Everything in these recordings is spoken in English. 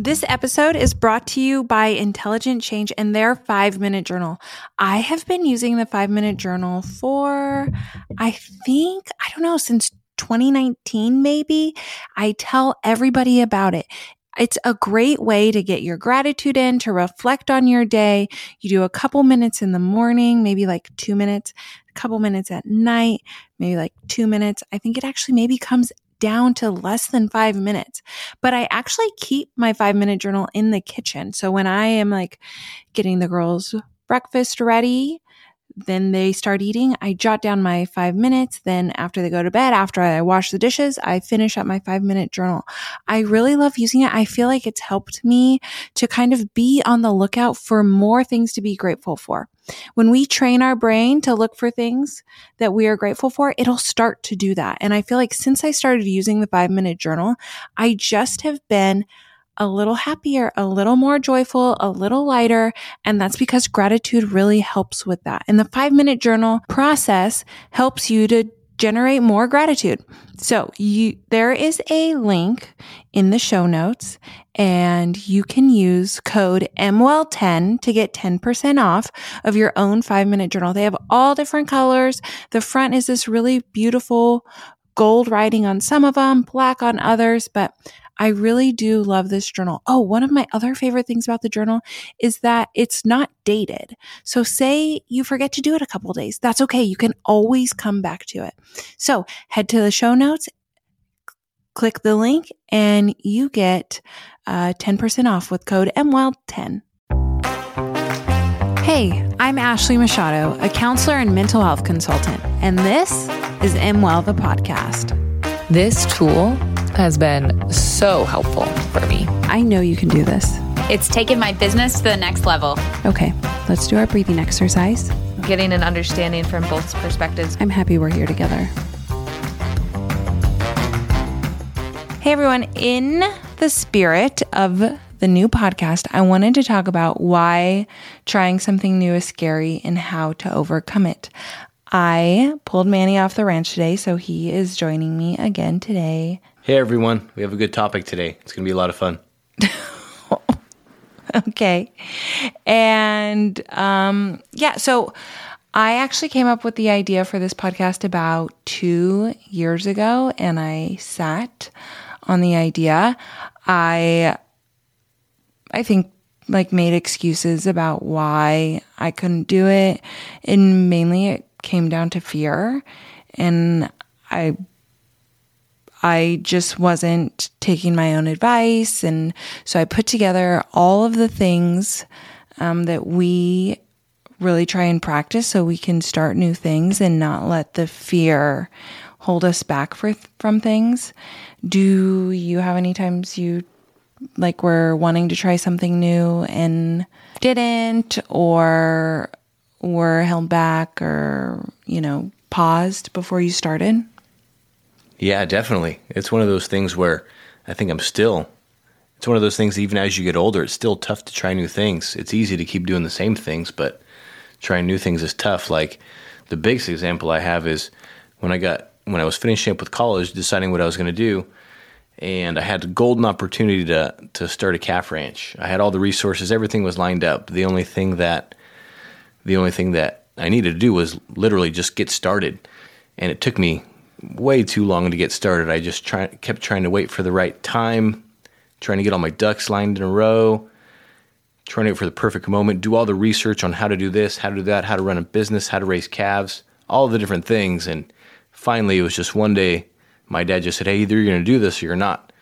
This episode is brought to you by Intelligent Change and their five minute journal. I have been using the five minute journal for, I think, I don't know, since 2019, maybe. I tell everybody about it. It's a great way to get your gratitude in, to reflect on your day. You do a couple minutes in the morning, maybe like two minutes, a couple minutes at night, maybe like two minutes. I think it actually maybe comes down to less than five minutes. But I actually keep my five minute journal in the kitchen. So when I am like getting the girls breakfast ready, then they start eating. I jot down my five minutes. Then after they go to bed, after I wash the dishes, I finish up my five minute journal. I really love using it. I feel like it's helped me to kind of be on the lookout for more things to be grateful for. When we train our brain to look for things that we are grateful for, it'll start to do that. And I feel like since I started using the five minute journal, I just have been a little happier, a little more joyful, a little lighter. And that's because gratitude really helps with that. And the five minute journal process helps you to generate more gratitude. So you, there is a link in the show notes and you can use code MWELL10 to get 10% off of your own five minute journal. They have all different colors. The front is this really beautiful gold writing on some of them, black on others, but I really do love this journal. Oh, one of my other favorite things about the journal is that it's not dated. So say you forget to do it a couple days. That's okay. You can always come back to it. So head to the show notes, click the link and you get uh, 10% off with code MWELL10. Hey, I'm Ashley Machado, a counselor and mental health consultant, and this is MWell the podcast. This tool has been so helpful for me. I know you can do this. It's taken my business to the next level. Okay, let's do our breathing exercise. Getting an understanding from both perspectives. I'm happy we're here together. Hey everyone, in the spirit of the new podcast, I wanted to talk about why trying something new is scary and how to overcome it. I pulled Manny off the ranch today, so he is joining me again today. Hey everyone, we have a good topic today. It's going to be a lot of fun. okay. And um, yeah, so I actually came up with the idea for this podcast about two years ago, and I sat on the idea. I I think like made excuses about why I couldn't do it, and mainly it came down to fear and I I just wasn't taking my own advice and so I put together all of the things um, that we really try and practice so we can start new things and not let the fear hold us back for, from things. Do you have any times you like were wanting to try something new and didn't or were held back or, you know, paused before you started? Yeah, definitely. It's one of those things where I think I'm still, it's one of those things, even as you get older, it's still tough to try new things. It's easy to keep doing the same things, but trying new things is tough. Like the biggest example I have is when I got, when I was finishing up with college, deciding what I was going to do, and I had a golden opportunity to to start a calf ranch. I had all the resources, everything was lined up. The only thing that the only thing that I needed to do was literally just get started. And it took me way too long to get started. I just try, kept trying to wait for the right time, trying to get all my ducks lined in a row, trying to wait for the perfect moment, do all the research on how to do this, how to do that, how to run a business, how to raise calves, all the different things. And finally, it was just one day, my dad just said, Hey, either you're going to do this or you're not.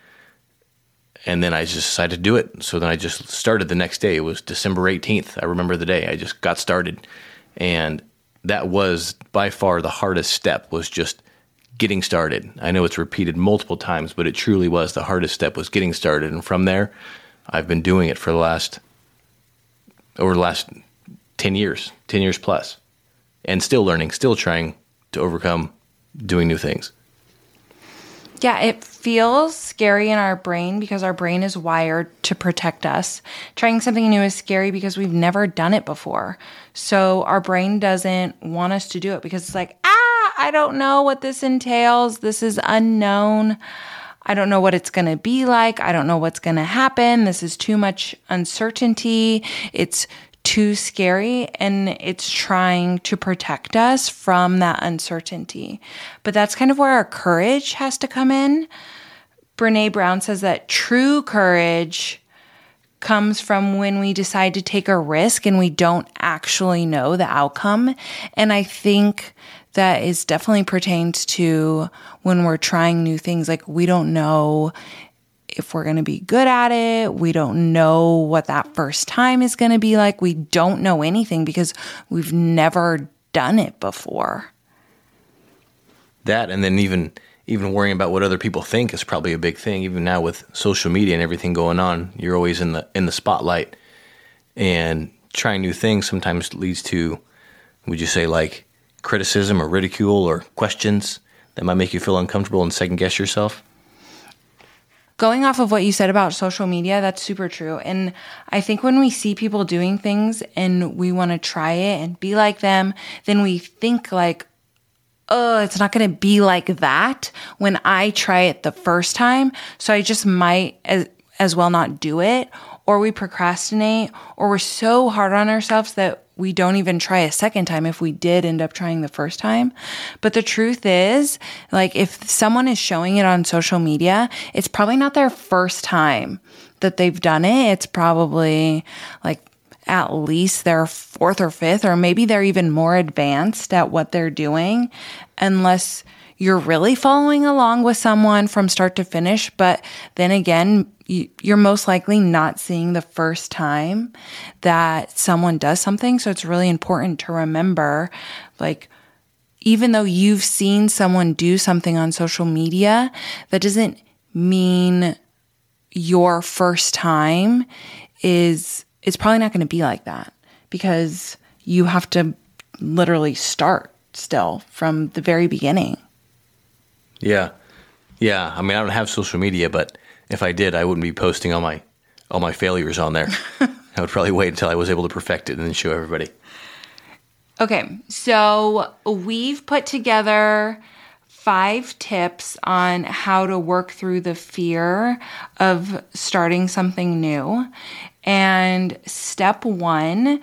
And then I just decided to do it. So then I just started the next day. It was December 18th. I remember the day. I just got started. And that was by far the hardest step was just getting started. I know it's repeated multiple times, but it truly was the hardest step was getting started. And from there, I've been doing it for the last over the last 10 years, 10 years. And still learning, still trying to overcome doing new things. Yeah, it feels scary in our brain because our brain is wired to protect us. Trying something new is scary because we've never done it before. So our brain doesn't want us to do it because it's like, I don't know what this entails. This is unknown. I don't know what it's going to be like. I don't know what's going to happen. This is too much uncertainty. It's too scary and it's trying to protect us from that uncertainty. But that's kind of where our courage has to come in. Brene Brown says that true courage comes from when we decide to take a risk and we don't actually know the outcome. And I think that is definitely pertains to when we're trying new things. Like we don't know if we're going to be good at it. We don't know what that first time is going to be like. We don't know anything because we've never done it before. That and then even even worrying about what other people think is probably a big thing. Even now with social media and everything going on, you're always in the in the spotlight, and trying new things sometimes leads to, would you say, like criticism or ridicule or questions that might make you feel uncomfortable and second guess yourself? Going off of what you said about social media, that's super true. And I think when we see people doing things and we want to try it and be like them, then we think like, oh, it's not going to be like that when I try it the first time. So I just might as, as well not do it. Or we procrastinate, or we're so hard on ourselves that we don't even try a second time if we did end up trying the first time. But the truth is, like, if someone is showing it on social media, it's probably not their first time that they've done it. It's probably like at least their fourth or fifth, or maybe they're even more advanced at what they're doing, unless you're really following along with someone from start to finish. But then again, you're most likely not seeing the first time that someone does something. So it's really important to remember, like, even though you've seen someone do something on social media, that doesn't mean your first time is it's probably not going to be like that because you have to literally start still from the very beginning. Yeah. Yeah. I mean, I don't have social media, but if I did, I wouldn't be posting all my all my failures on there. I would probably wait until I was able to perfect it and then show everybody. Okay. So, we've put together five tips on how to work through the fear of starting something new. And step one,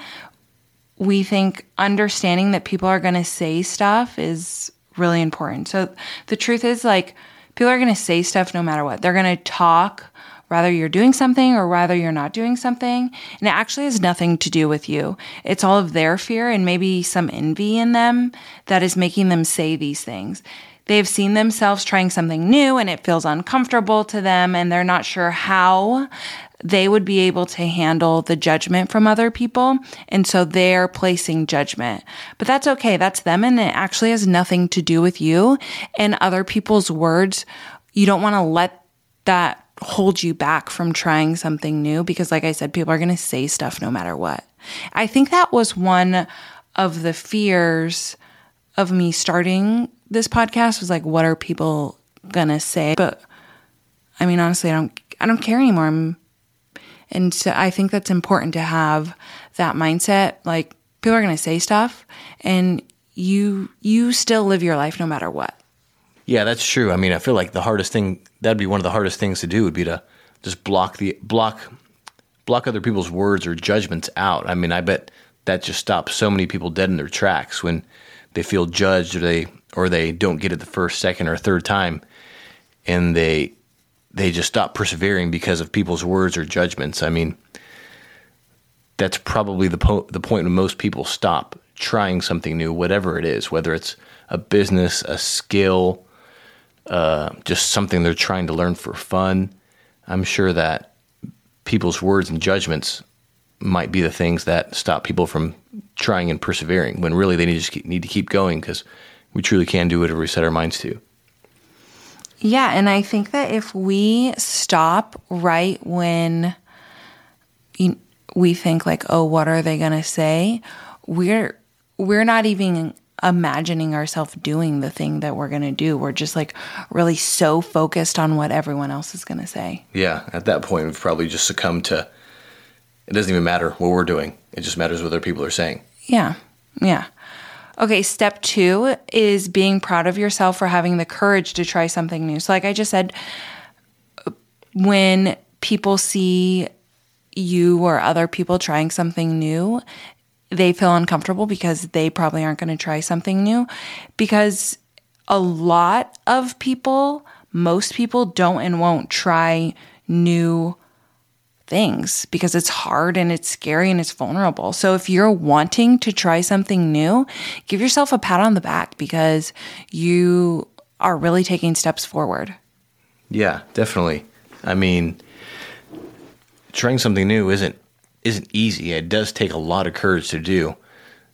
we think understanding that people are going to say stuff is really important. So the truth is, like, people are going to say stuff no matter what. They're going to talk whether you're doing something or whether you're not doing something. And it actually has nothing to do with you. It's all of their fear and maybe some envy in them that is making them say these things. They've seen themselves trying something new and it feels uncomfortable to them and they're not sure how they would be able to handle the judgment from other people. And so they're placing judgment. But that's okay. That's them. And it actually has nothing to do with you and other people's words. You don't want to let that hold you back from trying something new because, like I said, people are going to say stuff no matter what. I think that was one of the fears of me starting this podcast was like, what are people gonna say? But I mean, honestly, I don't, I don't care anymore. I'm, and so I think that's important to have that mindset. Like people are gonna say stuff, and you, you still live your life no matter what. Yeah, that's true. I mean, I feel like the hardest thing that'd be one of the hardest things to do would be to just block the block block other people's words or judgments out. I mean, I bet that just stops so many people dead in their tracks when they feel judged or they or they don't get it the first, second, or third time, and they they just stop persevering because of people's words or judgments. I mean, that's probably the po- the point when most people stop trying something new, whatever it is, whether it's a business, a skill, uh, just something they're trying to learn for fun. I'm sure that people's words and judgments might be the things that stop people from trying and persevering when really they need to, keep, need to keep going because we truly can do whatever we set our minds to. Yeah, and I think that if we stop right when we think like, "Oh, what are they going to say?" we're we're not even imagining ourselves doing the thing that we're going to do. We're just like really so focused on what everyone else is going to say. Yeah, at that point we've probably just succumbed to it doesn't even matter what we're doing. It just matters what other people are saying. Yeah. Yeah. Okay, step two is being proud of yourself for having the courage to try something new. So, like I just said, when people see you or other people trying something new, they feel uncomfortable because they probably aren't going to try something new. Because a lot of people, most people don't and won't try new things because it's hard and it's scary and it's vulnerable. So if you're wanting to try something new, give yourself a pat on the back because you are really taking steps forward. Yeah, definitely. I mean, trying something new isn't isn't easy. It does take a lot of courage to do.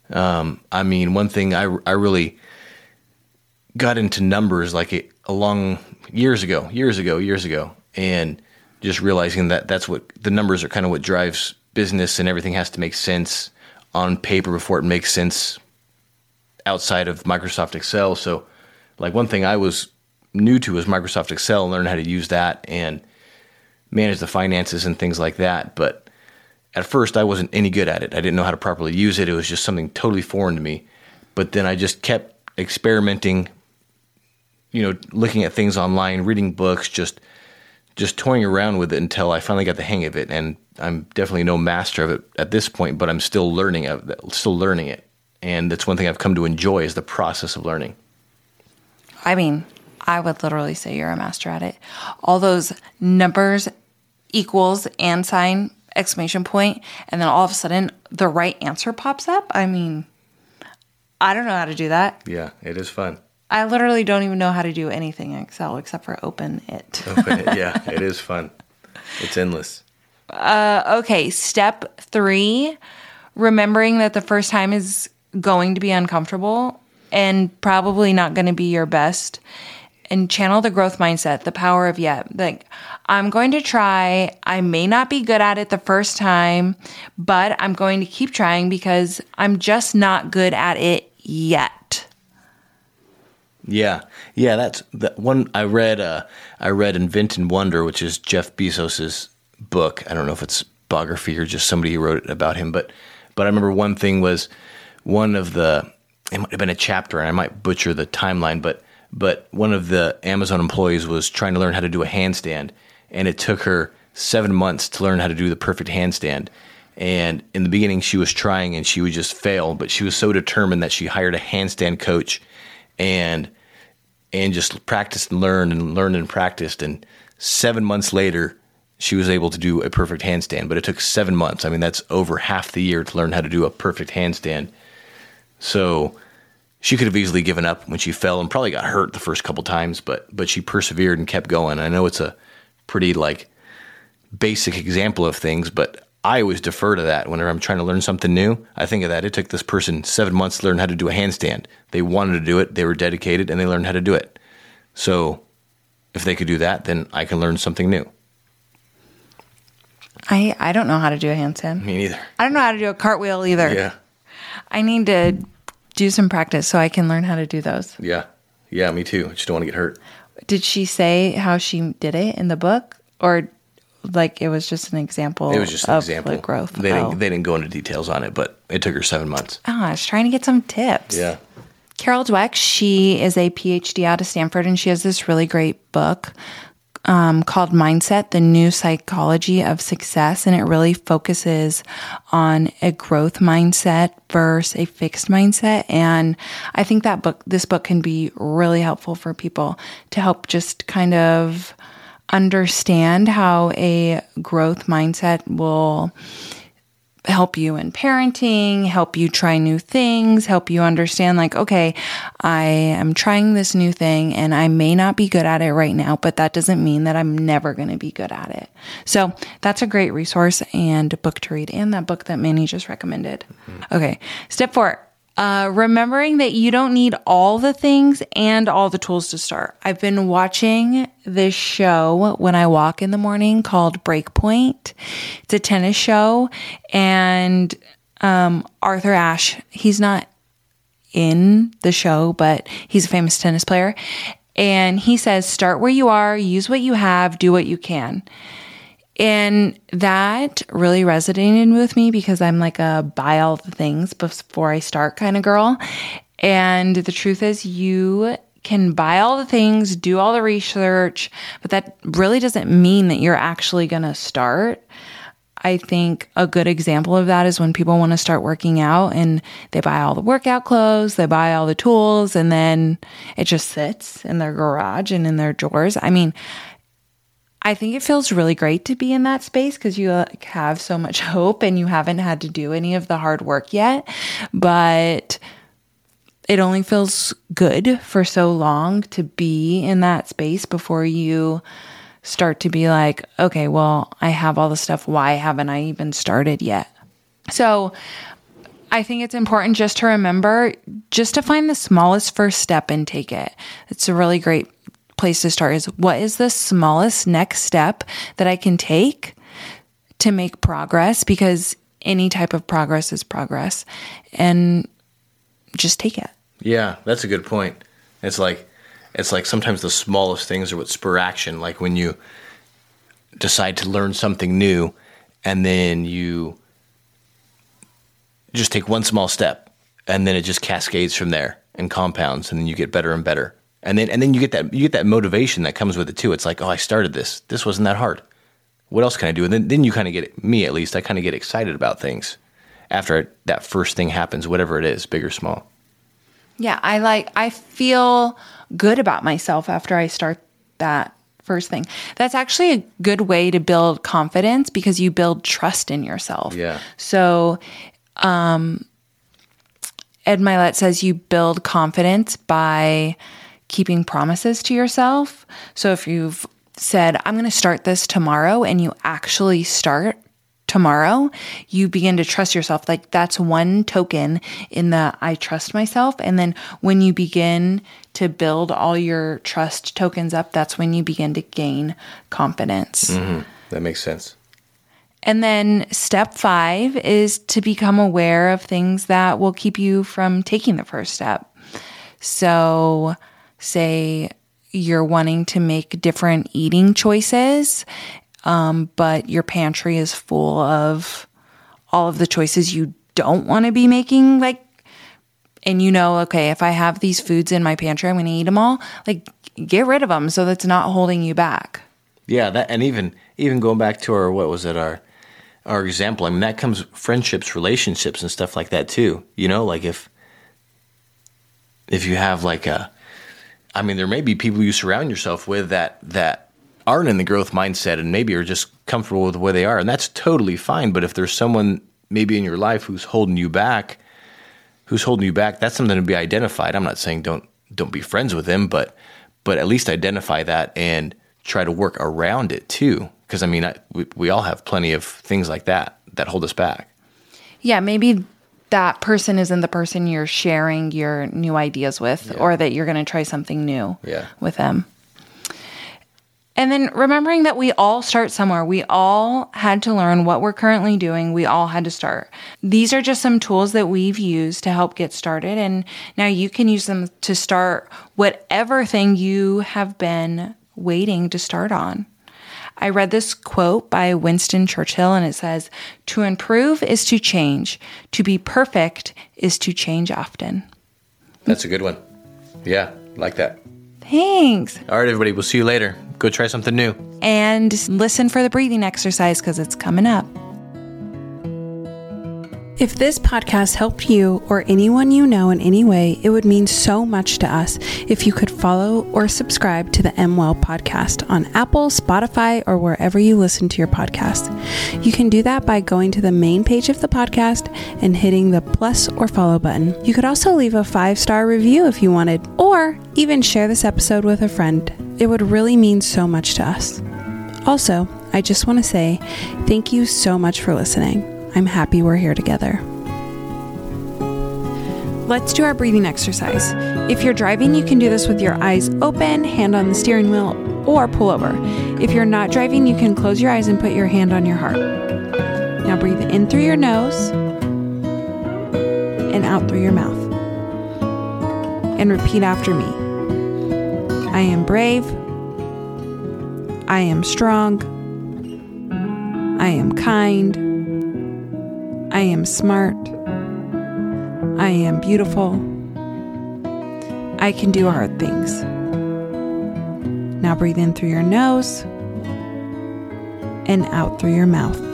Um, I mean, one thing I I really got into numbers like a long years ago, years ago, years ago, and just realizing that that's what the numbers are kind of what drives business, and everything has to make sense on paper before it makes sense outside of Microsoft Excel. So, like one thing I was new to was Microsoft Excel, and learn how to use that and manage the finances and things like that. But at first, I wasn't any good at it. I didn't know how to properly use it. It was just something totally foreign to me. But then I just kept experimenting, you know, looking at things online, reading books, just just toying around with it until I finally got the hang of it. And I'm definitely no master of it at this point, but I'm still learning of it, still learning it. And that's one thing I've come to enjoy is the process of learning. I mean, I would literally say you're a master at it. All those numbers, equals, and sign, exclamation point, and then all of a sudden the right answer pops up. I mean, I don't know how to do that. Yeah, it is fun. I literally don't even know how to do anything in Excel except for open it. Open it. Yeah, it is fun. It's endless. Uh, okay, step three remembering that the first time is going to be uncomfortable and probably not going to be your best. And channel the growth mindset, the power of yet. Like, I'm going to try. I may not be good at it the first time, but I'm going to keep trying because I'm just not good at it yet. Yeah, yeah, that's the one I read. Uh, I read "Invent and Wander," which is Jeff Bezos's book. I don't know if it's biography or just somebody who wrote it about him, but but I remember one thing was one of the it might have been a chapter, and I might butcher the timeline, but but one of the Amazon employees was trying to learn how to do a handstand, and it took her seven months to learn how to do the perfect handstand. And in the beginning, she was trying and she would just fail, but she was so determined that she hired a handstand coach and and just practiced and learned and learned and practiced. And seven months later, she was able to do a perfect handstand. But it took seven months. I mean, that's over half the year to learn how to do a perfect handstand. So she could have easily given up when she fell and probably got hurt the first couple times, but but she persevered and kept going. I know it's a pretty like basic example of things, but I always defer to that whenever I'm trying to learn something new. I think of that. It took this person seven months to learn how to do a handstand. They wanted to do it, they were dedicated, and they learned how to do it. So if they could do that, then I can learn something new. I, I don't know how to do a handstand. Me neither. I don't know how to do a cartwheel either. Yeah. I need to do some practice so I can learn how to do those. Yeah. Yeah, me too. I just don't want to get hurt. Did she say how she did it in the book, or like it was just an example? It was just an of example. the growth. They oh. didn't they didn't go into details on it, but it took her seven months. Oh, I was trying to get some tips. Yeah. Carol Dweck, she is a PhD out of Stanford, and she has this really great book um, called Mindset The New Psychology of Success. And it really focuses on a growth mindset versus a fixed mindset. And I think that book, this book can be really helpful for people to help just kind of understand how a growth mindset will help you in parenting, help you try new things, help you understand, like, okay, I am trying this new thing and I may not be good at it right now, but that doesn't mean that I'm never going to be good at it. So that's a great resource and book to read, and that book that Manny just recommended. Mm-hmm. Okay, step four. Uh, remembering that you don't need all the things and all the tools to start. I've been watching this show when I walk in the morning called Breakpoint. It's a tennis show, and um, Arthur Ashe, he's not in the show, but he's a famous tennis player. And he says, start where you are, use what you have, do what you can. And that really resonated with me because I'm like a buy all the things before I start kind of girl. And the truth is, you can buy all the things, do all the research, but that really doesn't mean that you're actually going to start. I think a good example of that is when people want to start working out and they buy all the workout clothes, they buy all the tools, and then it just sits in their garage and in their drawers. I mean, I think it feels really great to be in that space because you like, have so much hope and you haven't had to do any of the hard work yet. But it only feels good for so long to be in that space before you start to be like, okay, well, I have all the stuff. Why haven't I even started yet? So I think it's important just to remember just to find the smallest first step and take it. It's a really great place to start is what is the smallest next step that I can take to make progress because any type of progress is progress and just take it. Yeah, that's a good point. It's like it's like sometimes the smallest things are what spur action. Like when you decide to learn something new and then you just take one small step and then it just cascades from there and compounds and then you get better and better. And then and then you get that you get that motivation that comes with it too. It's like, oh, I started this. This wasn't that hard. What else can I do? And then then you kind of get me at least. I kind of get excited about things after that first thing happens, whatever it is, big or small. Yeah, I like I feel good about myself after I start that first thing. That's actually a good way to build confidence because you build trust in yourself. Yeah. So um Ed Mylett says you build confidence by keeping promises to yourself. So if you've said, I'm going to start this tomorrow, and you actually start tomorrow, you begin to trust yourself. Like that's one token in the I trust myself. And then when you begin to build all your trust tokens up, that's when you begin to gain confidence. Mm-hmm. That makes sense. And then step five is to become aware of things that will keep you from taking the first step. So, say you're wanting to make different eating choices, um, but your pantry is full of all of the choices you don't want to be making, like, and you know, okay, if I have these foods in my pantry, I'm going to eat them all. Like, get rid of them so that's not holding you back. Yeah, that and even even going back to our what was it our our example. I mean, that comes friendships, relationships, and stuff like that too. You know, like if if you have like a, I mean, there may be people you surround yourself with that that aren't in the growth mindset and maybe are just comfortable with the way they are, and that's totally fine. But if there's someone maybe in your life who's holding you back, who's holding you back, that's something to be identified. I'm not saying don't don't be friends with them, but but at least identify that and try to work around it too. Because I mean, I, we, we all have plenty of things like that that hold us back. Yeah, maybe that person isn't the person you're sharing your new ideas with or that you're going to try something new Yeah. with them. And then remembering that we all start somewhere. We all had to learn what we're currently doing. We all had to start. These are just some tools that we've used to help get started. And now you can use them to start whatever thing you have been waiting to start on. I read this quote by Winston Churchill and it says, To improve is to change. To be perfect is to change often. That's a good one. Yeah, like that. Thanks. All right, everybody. We'll see you later. Go try something new. And listen for the breathing exercise because it's coming up. If this podcast helped you or anyone you know in any way, it would mean so much to us if you could follow or subscribe to the M Well podcast on Apple, Spotify, or wherever you listen to your podcast. You can do that by going to the main page of the podcast and hitting the plus or follow button. You could also leave a five star review if you wanted, or even share this episode with a friend. It would really mean so much to us. Also, I just want to say thank you so much for listening. I'm happy we're here together. Let's do our breathing exercise. If you're driving, you can do this with your eyes open, hand on the steering wheel, or pull over. If you're not driving, you can close your eyes and put your hand on your heart. Now breathe in through your nose and out through your mouth. And repeat after me I am brave. I am strong. I am kind. I am smart. I am beautiful. I can do hard things. Now breathe in through your nose and out through your mouth.